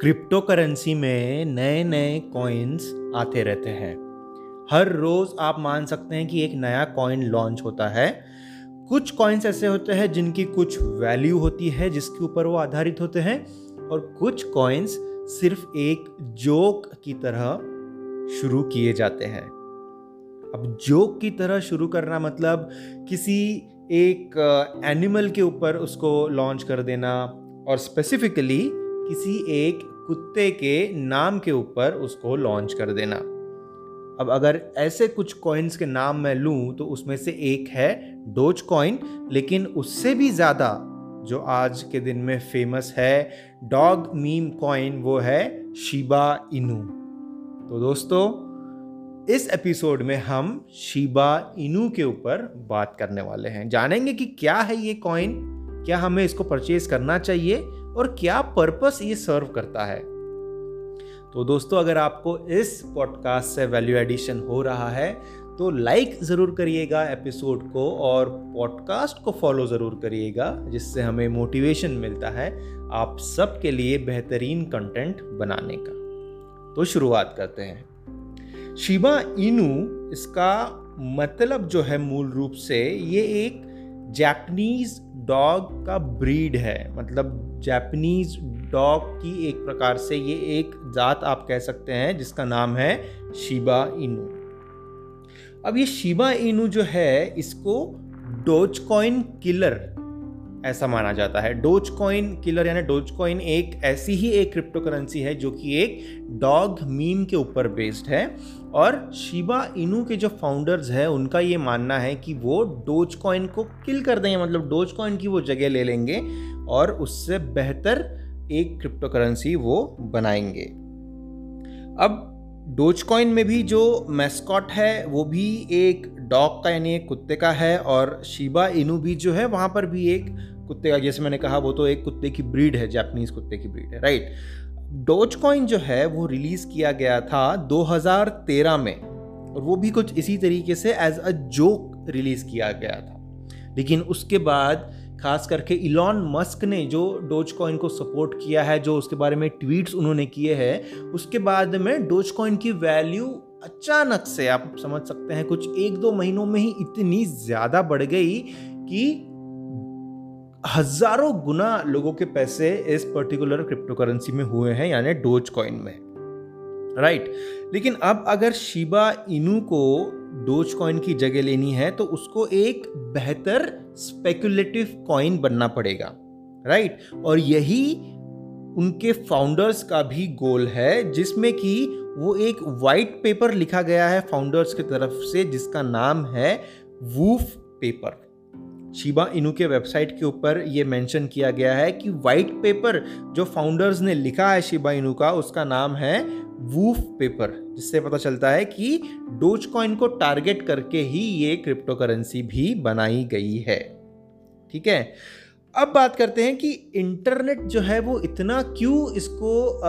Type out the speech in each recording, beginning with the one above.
Crypto currency में नए नए कॉइन्स आते रहते हैं। हर रोज आप मान सकते हैं कि एक नया कॉइन लॉन्च होता है। कुछ कॉइन्स ऐसे होते हैं जिनकी कुछ वैल्यू होती है, जिसके ऊपर वो आधारित होते हैं और कुछ कॉइन्स सिर्फ़ एक जोक की तरह शुरू किए जाते हैं। अब जोक की तरह शुरू करना मतलब किसी एक एनिमल के ऊपर उसको लॉन्च कर देना और स्पेसिफिकली किसी एक कुत्ते के नाम के ऊपर उसको लॉन्च कर देना। अब अगर ऐसे कुछ कॉइन्स के नाम मैं लूँ तो उसमें से एक है डोज कॉइन लेकिन उससे भी ज़्यादा, जो आज के दिन में फ़ेमस है डॉग मीम कॉइन वो है शिबा इनू तो दोस्तों, इस एपिसोड में हम शिबा इनू के ऊपर बात करने वाले हैं। जानेंगे कि क्या है ये कॉइन क्या हमें इसको परचेज करना चाहिए? और क्या पर्पस ये सर्व करता है? तो दोस्तों, अगर आपको इस पॉडकास्ट से वैल्यू एडिशन हो रहा है तो लाइक ज़रूर करिएगा एपिसोड को और पॉडकास्ट को फॉलो ज़रूर करिएगा, जिससे हमें मोटिवेशन मिलता है आप सबके लिए बेहतरीन कंटेंट बनाने का। तो शुरुआत करते हैं। शिबा इनू, इसका मतलब जो है मूल रूप से ये एक जैपनीज डॉग का ब्रीड है। मतलब जैपनीज डॉग की एक प्रकार से ये एक जात आप कह सकते हैं, जिसका नाम है शिबा इनू अब ये शिबा इनू जो है, इसको डोज कॉइन किलर ऐसा माना जाता है। डोज कॉइन किलर यानी डोज कॉइन एक ऐसी ही एक क्रिप्टो करेंसी है जो कि एक डॉग मीम के ऊपर बेस्ड है और शिबा इनू के जो फाउंडर्स हैं, उनका ये मानना है कि वो डोज कॉइन को किल कर देंगे। मतलब डोज कॉइन की वो जगह ले लेंगे और उससे बेहतर एक क्रिप्टो करेंसी वो बनाएँगे। अब डोज कॉइन में भी जो मैस्कॉट है, वो भी एक डॉग का यानी एक कुत्ते का है और शिबा इनू भी जो है, वहाँ पर भी एक कुत्ते का, जैसे मैंने कहा, वो तो एक कुत्ते की ब्रीड है जापानीज कुत्ते की ब्रीड है राइट डोज कॉइन जो है, वो रिलीज़ किया गया था 2013 में, और वो भी कुछ इसी तरीके से एज अ जोक रिलीज़ किया गया था। लेकिन उसके बाद, खास करके इलॉन मस्क ने जो डोज कॉइन को सपोर्ट किया है, जो उसके बारे में ट्वीट्स उन्होंने किए हैं, उसके बाद में डोज कॉइन की वैल्यू अचानक से, आप समझ सकते हैं, कुछ एक दो महीनों में ही इतनी ज़्यादा बढ़ गई कि हज़ारों गुना लोगों के पैसे इस पर्टिकुलर क्रिप्टो करेंसी में हुए हैं, यानी डोज कॉइन में राइट right. लेकिन अब अगर शिबा इनू को डोज कॉइन की जगह लेनी है तो उसको एक बेहतर स्पेकुलेटिव कॉइन बनना पड़ेगा राइट right? और यही उनके फाउंडर्स का भी गोल है, जिसमें कि वो एक वाइट पेपर लिखा गया है फाउंडर्स की तरफ़ से, जिसका नाम है वूफ पेपर शिबा इनू के वेबसाइट के ऊपर ये मेंशन किया गया है कि वाइट पेपर जो फाउंडर्स ने लिखा है शिबा इनू का, उसका नाम है वूफ पेपर जिससे पता चलता है कि डोज कॉइन को टारगेट करके ही ये क्रिप्टो करेंसी भी बनाई गई है। ठीक है? अब बात करते हैं कि इंटरनेट जो है वो इतना क्यों इसको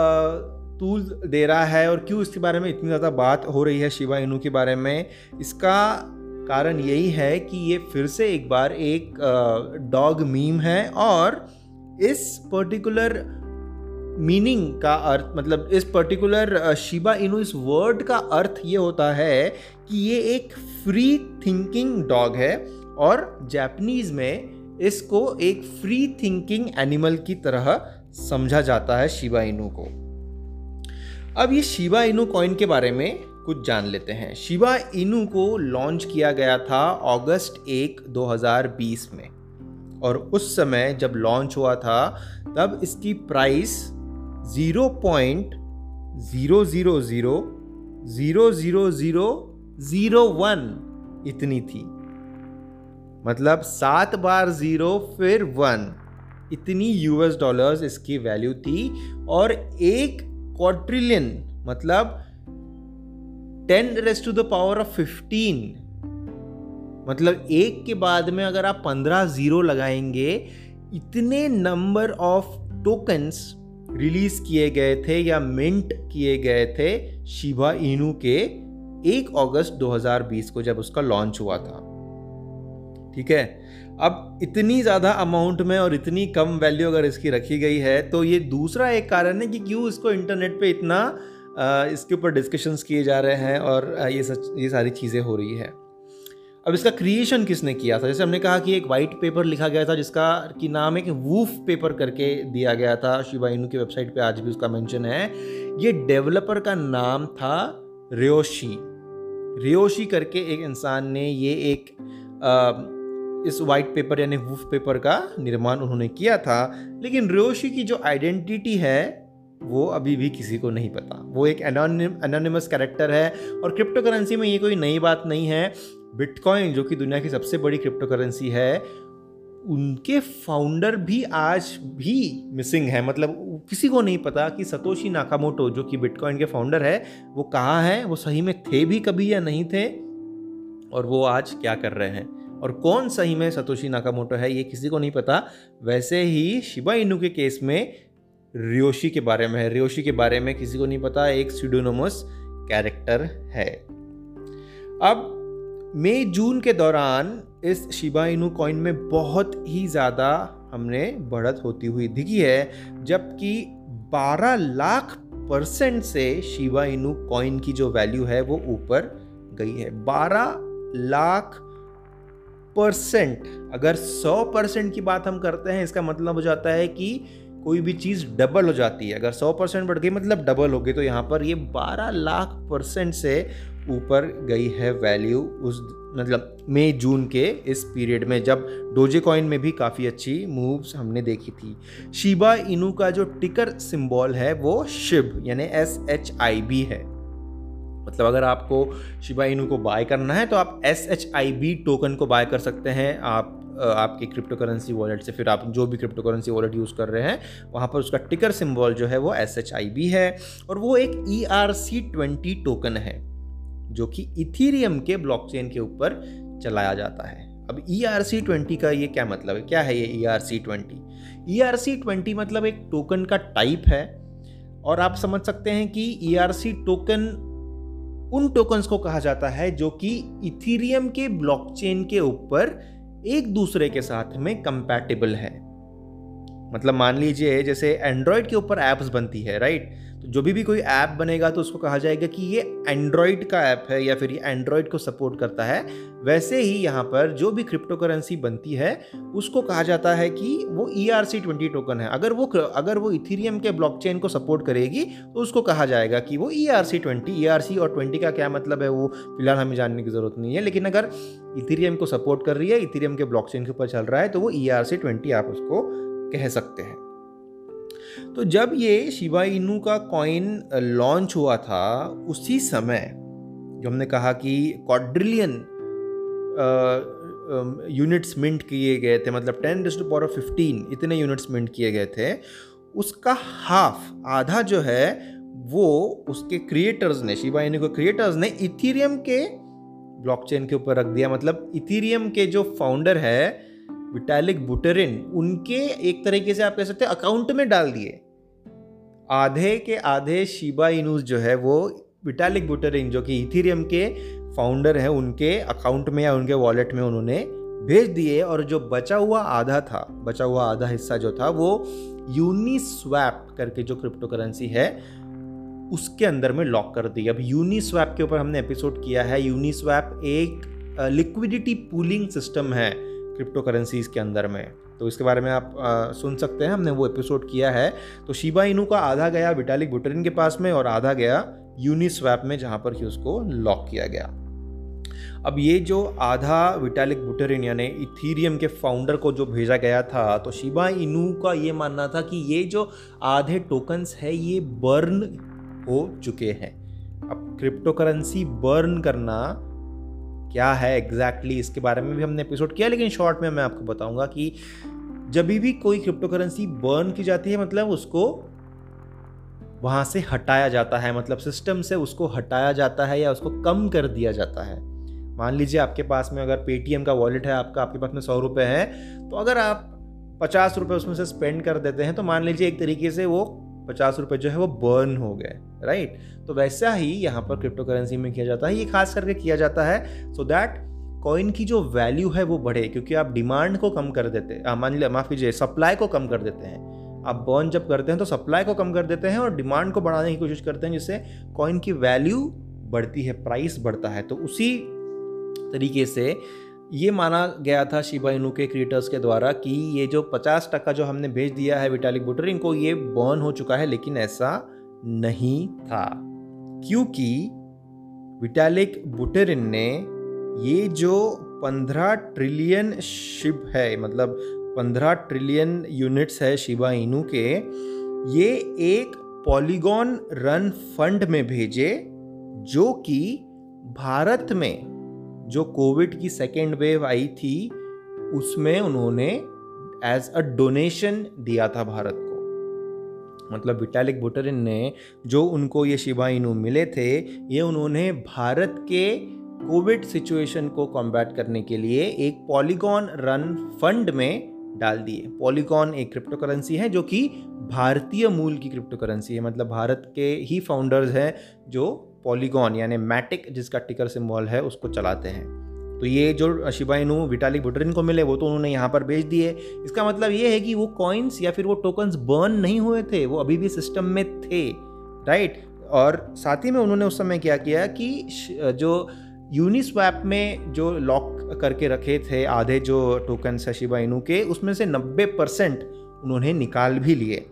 टूल दे रहा है और क्यों इसके बारे में इतनी ज़्यादा बात हो रही है शिवा इनू के बारे में? इसका कारण यही है कि ये फिर से एक बार एक डॉग मीम है और इस पर्टिकुलर मीनिंग का अर्थ मतलब इस पर्टिकुलर शिबा इनू इस वर्ड का अर्थ ये होता है कि ये एक फ्री थिंकिंग डॉग है और जापानीज में इसको एक फ्री थिंकिंग एनिमल की तरह समझा जाता है शिबा इनू को। अब ये शिबा इनू कॉइन के बारे में कुछ जान लेते हैं। शिबा इनू को लॉन्च किया गया था अगस्त एक 2020 में। और उस समय जब लॉन्च हुआ था, तब इसकी price zero point zero zero zero zero zero zero zero one इतनी थी। मतलब सात बार ज़ीरो फिर वन इतनी यूएस डॉलर्स इसकी वैल्यू थी। और एक क्वाड्रिलियन मतलब ten raise to the power of fifteen. मतलब एक के बाद में अगर आप पंद्रह ज़ीरो लगाएँगे, इतने नंबर ऑफ़ टोकन्स रिलीज़ किए गए थे या मिंट किए गए थे शिवा इनू के एक अगस्त 2020 को जब उसका लॉन्च हुआ था। ठीक है? अब इतनी ज़्यादा अमाउंट में और इतनी कम वैल्यू अगर इसकी रखी गई है तो ये दूसरा एक कारण है कि क्यों इसको इंटरनेट पे इतना इसके ऊपर डिस्कशंस किए जा रहे हैं और ये सच ये सारी चीज़ें हो रही है। अब इसका क्रिएशन किसने किया था? जैसे हमने कहा कि एक वाइट पेपर लिखा गया था जिसका कि नाम है कि वूफ पेपर करके दिया गया था। शिवा इनू की वेबसाइट पे आज भी उसका मेंशन है। ये डेवलपर का नाम था रियोशी रियोशी करके एक इंसान ने ये एक आ, इस वाइट पेपर यानी वूफ पेपर का निर्माण उन्होंने किया था। लेकिन रियोशी की जो आइडेंटिटी है वो अभी भी किसी को नहीं पता। वो एक एनोनिमस कैरेक्टर है और क्रिप्टो करेंसी में ये कोई नई बात नहीं है। बिटकॉइन जो कि दुनिया की सबसे बड़ी क्रिप्टो करेंसी है, उनके फाउंडर भी आज भी मिसिंग है। मतलब किसी को नहीं पता कि सतोशी नाकामोटो जो कि बिटकॉइन के फाउंडर है, वो कहाँ है? वो सही में थे भी कभी या नहीं थे? और वो आज क्या कर रहे हैं? और कौन सही में सतोशी नाकामोटो है, ये किसी को नहीं पता। वैसे ही शिबा इनू के केस में रियोशी के बारे में है। रियोशी के बारे में किसी को नहीं पता, एक सीडोनोमस कैरेक्टर है। अब, मई, जून के दौरान इस शिबा इनू कॉइन में बहुत ही ज़्यादा हमने बढ़त होती हुई दिखी है, जबकि 12 लाख परसेंट से शिबा इनू कॉइन की जो वैल्यू है, वो ऊपर गई है। 12 लाख परसेंट अगर 100 परसेंट की बात हम करते हैं, इसका मतलब हो जाता है कि कोई भी चीज़ डबल हो जाती है। अगर 100 परसेंट बढ़ गई मतलब डबल हो गई तो यहाँ पर ये 12 लाख परसेंट से ऊपर गई है वैल्यू उस मतलब मई, जून के इस पीरियड में, जब डोजे कॉइन में भी काफ़ी अच्छी मूव्स हमने देखी थी। शिबा इनू का जो टिकर सिंबल है, वो शिव यानी एस एच आई बी है। मतलब अगर आपको शिबा इनू को बाय करना है तो आप S H I B token को बाय कर सकते हैं। आप आपकी क्रिप्टो करेंसी वॉलेट से, फिर आप जो भी क्रिप्टो करेंसी वॉलेट यूज़ कर रहे हैं, वहाँ पर उसका टिकर सिंबल जो है वो एस एच आई बी है और वो एक E R C twenty token है, जो कि इथीरियम के ब्लॉकचेन के ऊपर चलाया जाता है। अब ई आर सी ट्वेंटी का ये क्या मतलब है? क्या है ये E R C twenty E R C twenty मतलब एक टोकन का टाइप है और आप समझ सकते हैं कि ई आर सी टोकन उन टोकन्स को कहा जाता है जो कि इथीरियम के ब्लॉकचेन के ऊपर एक दूसरे के साथ में कंपैटिबल है। मतलब मान लीजिए, जैसे एंड्रॉयड के ऊपर एप्स बनती है राइट तो जो भी भी कोई ऐप बनेगा तो उसको कहा जाएगा कि ये एंड्रॉयड का ऐप है या फिर ये एंड्रॉयड को सपोर्ट करता है, वैसे ही यहाँ पर जो भी क्रिप्टो करेंसी बनती है, उसको कहा जाता है कि वो E R C twenty token है। अगर वो अगर वो इथीरियम के ब्लॉकचेन को सपोर्ट करेगी तो उसको कहा जाएगा कि वो E R C twenty E R C और ट्वेंटी का क्या मतलब है वो फ़िलहाल हमें जानने की ज़रूरत नहीं है, लेकिन अगर इथीरियम को सपोर्ट कर रही है इथीरियम के ब्लॉकचेन के ऊपर चल रहा है तो वो ई आर सी ट्वेंटी आप उसको कह सकते हैं। तो जब ये शिवा इनू का कॉइन लॉन्च हुआ था, उसी समय जो हमने कहा कि क्वाड्रिलियन यूनिट्स मिंट किए गए थे मतलब टेन डिस्ट पावर फिफ्टीन इतने यूनिट्स मिंट किए गए थे, उसका हाफ़ आधा जो है, वो उसके क्रिएटर्स ने, शिवा इनू के क्रिएटर्स ने इथीरियम के ब्लॉकचेन के ऊपर रख दिया मतलब इथीरियम के जो फाउंडर है विटालिक बुटेरिन उनके एक तरीके से आप कह सकते हैं अकाउंट में डाल दिए। आधे के आधे शिबा इनूस जो है वो विटालिक बुटेरिन जो कि इथीरियम के फाउंडर हैं, उनके अकाउंट में या उनके वॉलेट में उन्होंने भेज दिए और जो बचा हुआ आधा था, बचा हुआ आधा हिस्सा जो था वो यूनी स्वैप करके जो क्रिप्टो करेंसी है, उसके अंदर में लॉक कर दी। अब यूनी स्वैप के ऊपर हमने एपिसोड किया है। यूनी स्वैप एक लिक्विडिटी पूलिंग सिस्टम है। क्रिप्टो करेंसीज के अंदर में। तो इसके बारे में आप आ, सुन सकते हैं। हमने वो एपिसोड किया है। तो शिबा इनू का आधा गया विटालिक बुटरिन के पास में और आधा गया यूनिस्वैप में जहाँ पर कि उसको लॉक किया गया। अब ये जो आधा विटालिक बुटेरिन यानी इथीरियम के फाउंडर को जो भेजा गया था तो शिबा इनू का ये मानना था कि ये जो आधे टोकन्स है ये बर्न हो चुके हैं। अब क्रिप्टो करेंसी बर्न करना क्या है एग्जैक्टली exactly इसके बारे में भी हमने एपिसोड किया, लेकिन शॉर्ट में मैं आपको बताऊँगा कि जब भी कोई क्रिप्टो करेंसी बर्न की जाती है मतलब उसको वहाँ से हटाया जाता है मतलब सिस्टम से उसको हटाया जाता है या उसको कम कर दिया जाता है। मान लीजिए आपके पास में अगर पेटीएम का वॉलेट है, आपका, आपके पास में सौ रुपये है तो अगर आप पचास रुपये उसमें से स्पेंड कर देते हैं तो मान लीजिए एक तरीके से वो पचास रुपये जो है वो बर्न हो गए राइट तो वैसा ही यहाँ पर क्रिप्टो करेंसी में किया जाता है, ये खास करके किया जाता है सो दैट कॉइन की जो वैल्यू है वो बढ़े, क्योंकि आप डिमांड को कम कर देते हैं मान लिया, माफ़ कीजिए सप्लाई को कम कर देते हैं। आप बर्न जब करते हैं तो सप्लाई को कम कर देते हैं और डिमांड को बढ़ाने की कोशिश करते हैं, जिससे कॉइन की वैल्यू बढ़ती है प्राइस बढ़ता है। तो उसी तरीके से ये माना गया था शिबा इनू के क्रिएटर्स के द्वारा कि ये जो 50 टका जो हमने भेज दिया है विटालिक बुटरिंग को, ये बर्न हो चुका है, लेकिन ऐसा नहीं था। क्योंकि विटालिक बुटेरिन ने ये जो 15 ट्रिलियन शिप है मतलब 15 ट्रिलियन यूनिट्स है शिबा इनू के, ये एक पॉलीगॉन रन फंड में भेजे, जो कि भारत में जो कोविड की सेकेंड वेव आई थी, उसमें उन्होंने एज अ डोनेशन दिया था भारत को। मतलब विटालिक बुटरिन ने जो उनको ये शिबा इनू मिले थे, ये उन्होंने भारत के कोविड सिचुएशन को कॉम्बैट करने के लिए एक पॉलीगॉन रन फंड में डाल दिए। पॉलीगॉन एक क्रिप्टो करेंसी है जो कि भारतीय मूल की क्रिप्टो करेंसी है। मतलब भारत के ही फाउंडर्स हैं जो पॉलीगॉन, यानी मैटिक जिसका टिकर सिंबल है, उसको चलाते हैं। तो ये जो शिबाइनू विटालिक बुटरिन को मिले, वो तो उन्होंने यहाँ पर भेज दिए। इसका मतलब ये है कि वो कॉइन्स या फिर वो टोकन्स बर्न नहीं हुए थे, वो अभी भी सिस्टम में थे राइट और साथ ही में उन्होंने उस समय क्या किया कि जो यूनिस्वैप में जो लॉक करके रखे थे, आधे जो टोकन्स है शिबा इनू के, उसमें से 90 परसेंट उन्होंने निकाल भी लिए।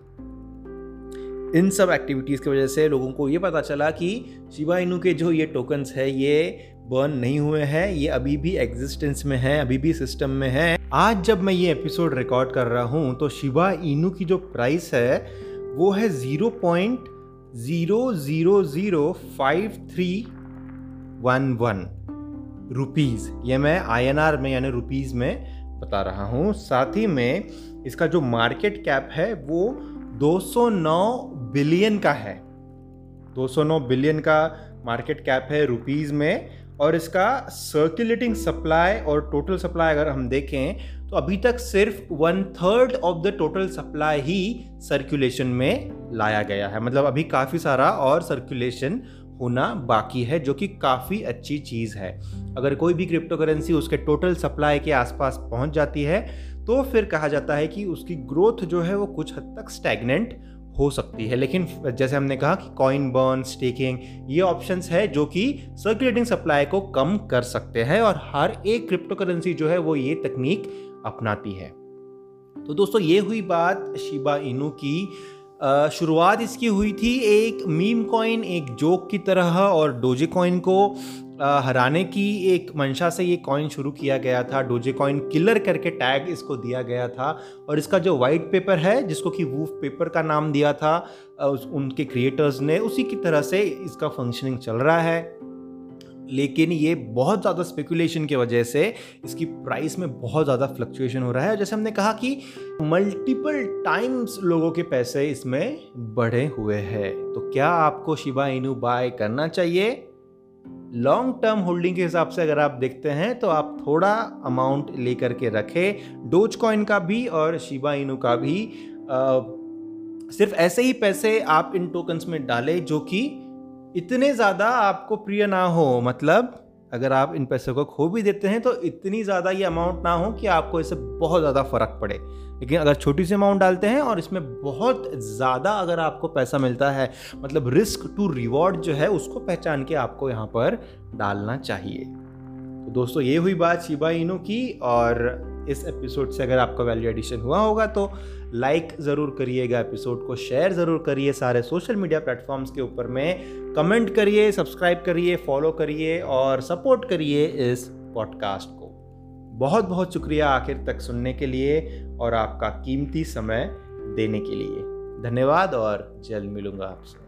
इन सब एक्टिविटीज़ की वजह से लोगों को ये पता चला कि शिबा इनू के जो ये टोकन्स है, ये बर्न नहीं हुए हैं, ये अभी भी एग्जिस्टेंस में है, अभी भी सिस्टम में है। आज जब मैं ये एपिसोड रिकॉर्ड कर रहा हूँ तो शिबा इनू की जो प्राइस है, वो है zero point zero zero zero five three one one rupees ये मैं आई एन आर में, यानी रुपीज़ में बता रहा हूँ। साथ ही में इसका जो मार्केट कैप है, वो 209 बिलियन का है। 209 बिलियन का मार्केट कैप है रुपीज़ में और इसका सर्कुलेटिंग सप्लाई और टोटल सप्लाई अगर हम देखें तो अभी तक सिर्फ़ one third of the total supply he circulation में लाया गया है। मतलब अभी काफ़ी सारा और सर्कुलेशन होना बाकी है, जो कि काफ़ी अच्छी चीज़ है। अगर कोई भी क्रिप्टो करेंसी उसके टोटल सप्लाई के आसपास पहुँच जाती है तो फिर कहा जाता है कि उसकी ग्रोथ जो है वो कुछ हद तक स्टैगनेंट हो सकती है। लेकिन जैसे हमने कहा कि कॉइन बर्न स्टेकिंग ये ऑप्शंस है जो कि सर्कुलेटिंग सप्लाई को कम कर सकते हैं और हर एक क्रिप्टो करेंसी जो है वो ये तकनीक अपनाती है। तो दोस्तों, ये हुई बात शिबा इनू की। शुरुआत इसकी हुई थी एक मीम कॉइन एक जोक की तरह और डोजे कॉइन को। हराने की एक मंशा से ये कॉइन शुरू किया गया था। डोजे कॉइन किलर करके टैग इसको दिया गया था। और इसका जो वाइट पेपर है, जिसको कि वूफ पेपर का नाम दिया था उनके क्रिएटर्स ने, उसी की तरह से इसका फंक्शनिंग चल रहा है। लेकिन ये बहुत ज़्यादा स्पेकुलेशन की वजह से इसकी प्राइस में बहुत ज़्यादा फ्लक्चुएशन हो रहा है। जैसे हमने कहा कि मल्टीपल टाइम्स लोगों के पैसे इसमें बढ़े हुए हैं। तो क्या आपको शिबा इनू बाय करना चाहिए? लॉन्ग टर्म होल्डिंग के हिसाब से अगर आप देखते हैं तो आप थोड़ा अमाउंट लेकर के रखें। डोज कॉइन का भी और शिबा इनू का भी आ, सिर्फ़ ऐसे ही पैसे आप इन टोकन्स में डालें जो कि इतने ज़्यादा आपको प्रिय ना हो मतलब अगर आप इन पैसों को खो भी देते हैं तो इतनी ज़्यादा ये अमाउंट ना हो कि आपको इससे बहुत ज़्यादा फ़र्क पड़े। लेकिन अगर छोटी सी अमाउंट डालते हैं और इसमें बहुत ज़्यादा अगर आपको पैसा मिलता है मतलब रिस्क टू रिवॉर्ड जो है उसको पहचान के आपको यहाँ पर डालना चाहिए। तो दोस्तों, ये हुई बात शिबा इनो की और इस एपिसोड से अगर आपका वैल्यू एडिशन हुआ होगा तो लाइक ज़रूर करिएगा एपिसोड को शेयर ज़रूर करिए सारे सोशल मीडिया प्लेटफॉर्म्स के ऊपर में कमेंट करिए सब्सक्राइब करिए फॉलो करिए और सपोर्ट करिए इस पॉडकास्ट को। बहुत बहुत शुक्रिया आखिर तक सुनने के लिए और आपका कीमती समय देने के लिए। धन्यवाद और जल्द मिलूँगा आपसे।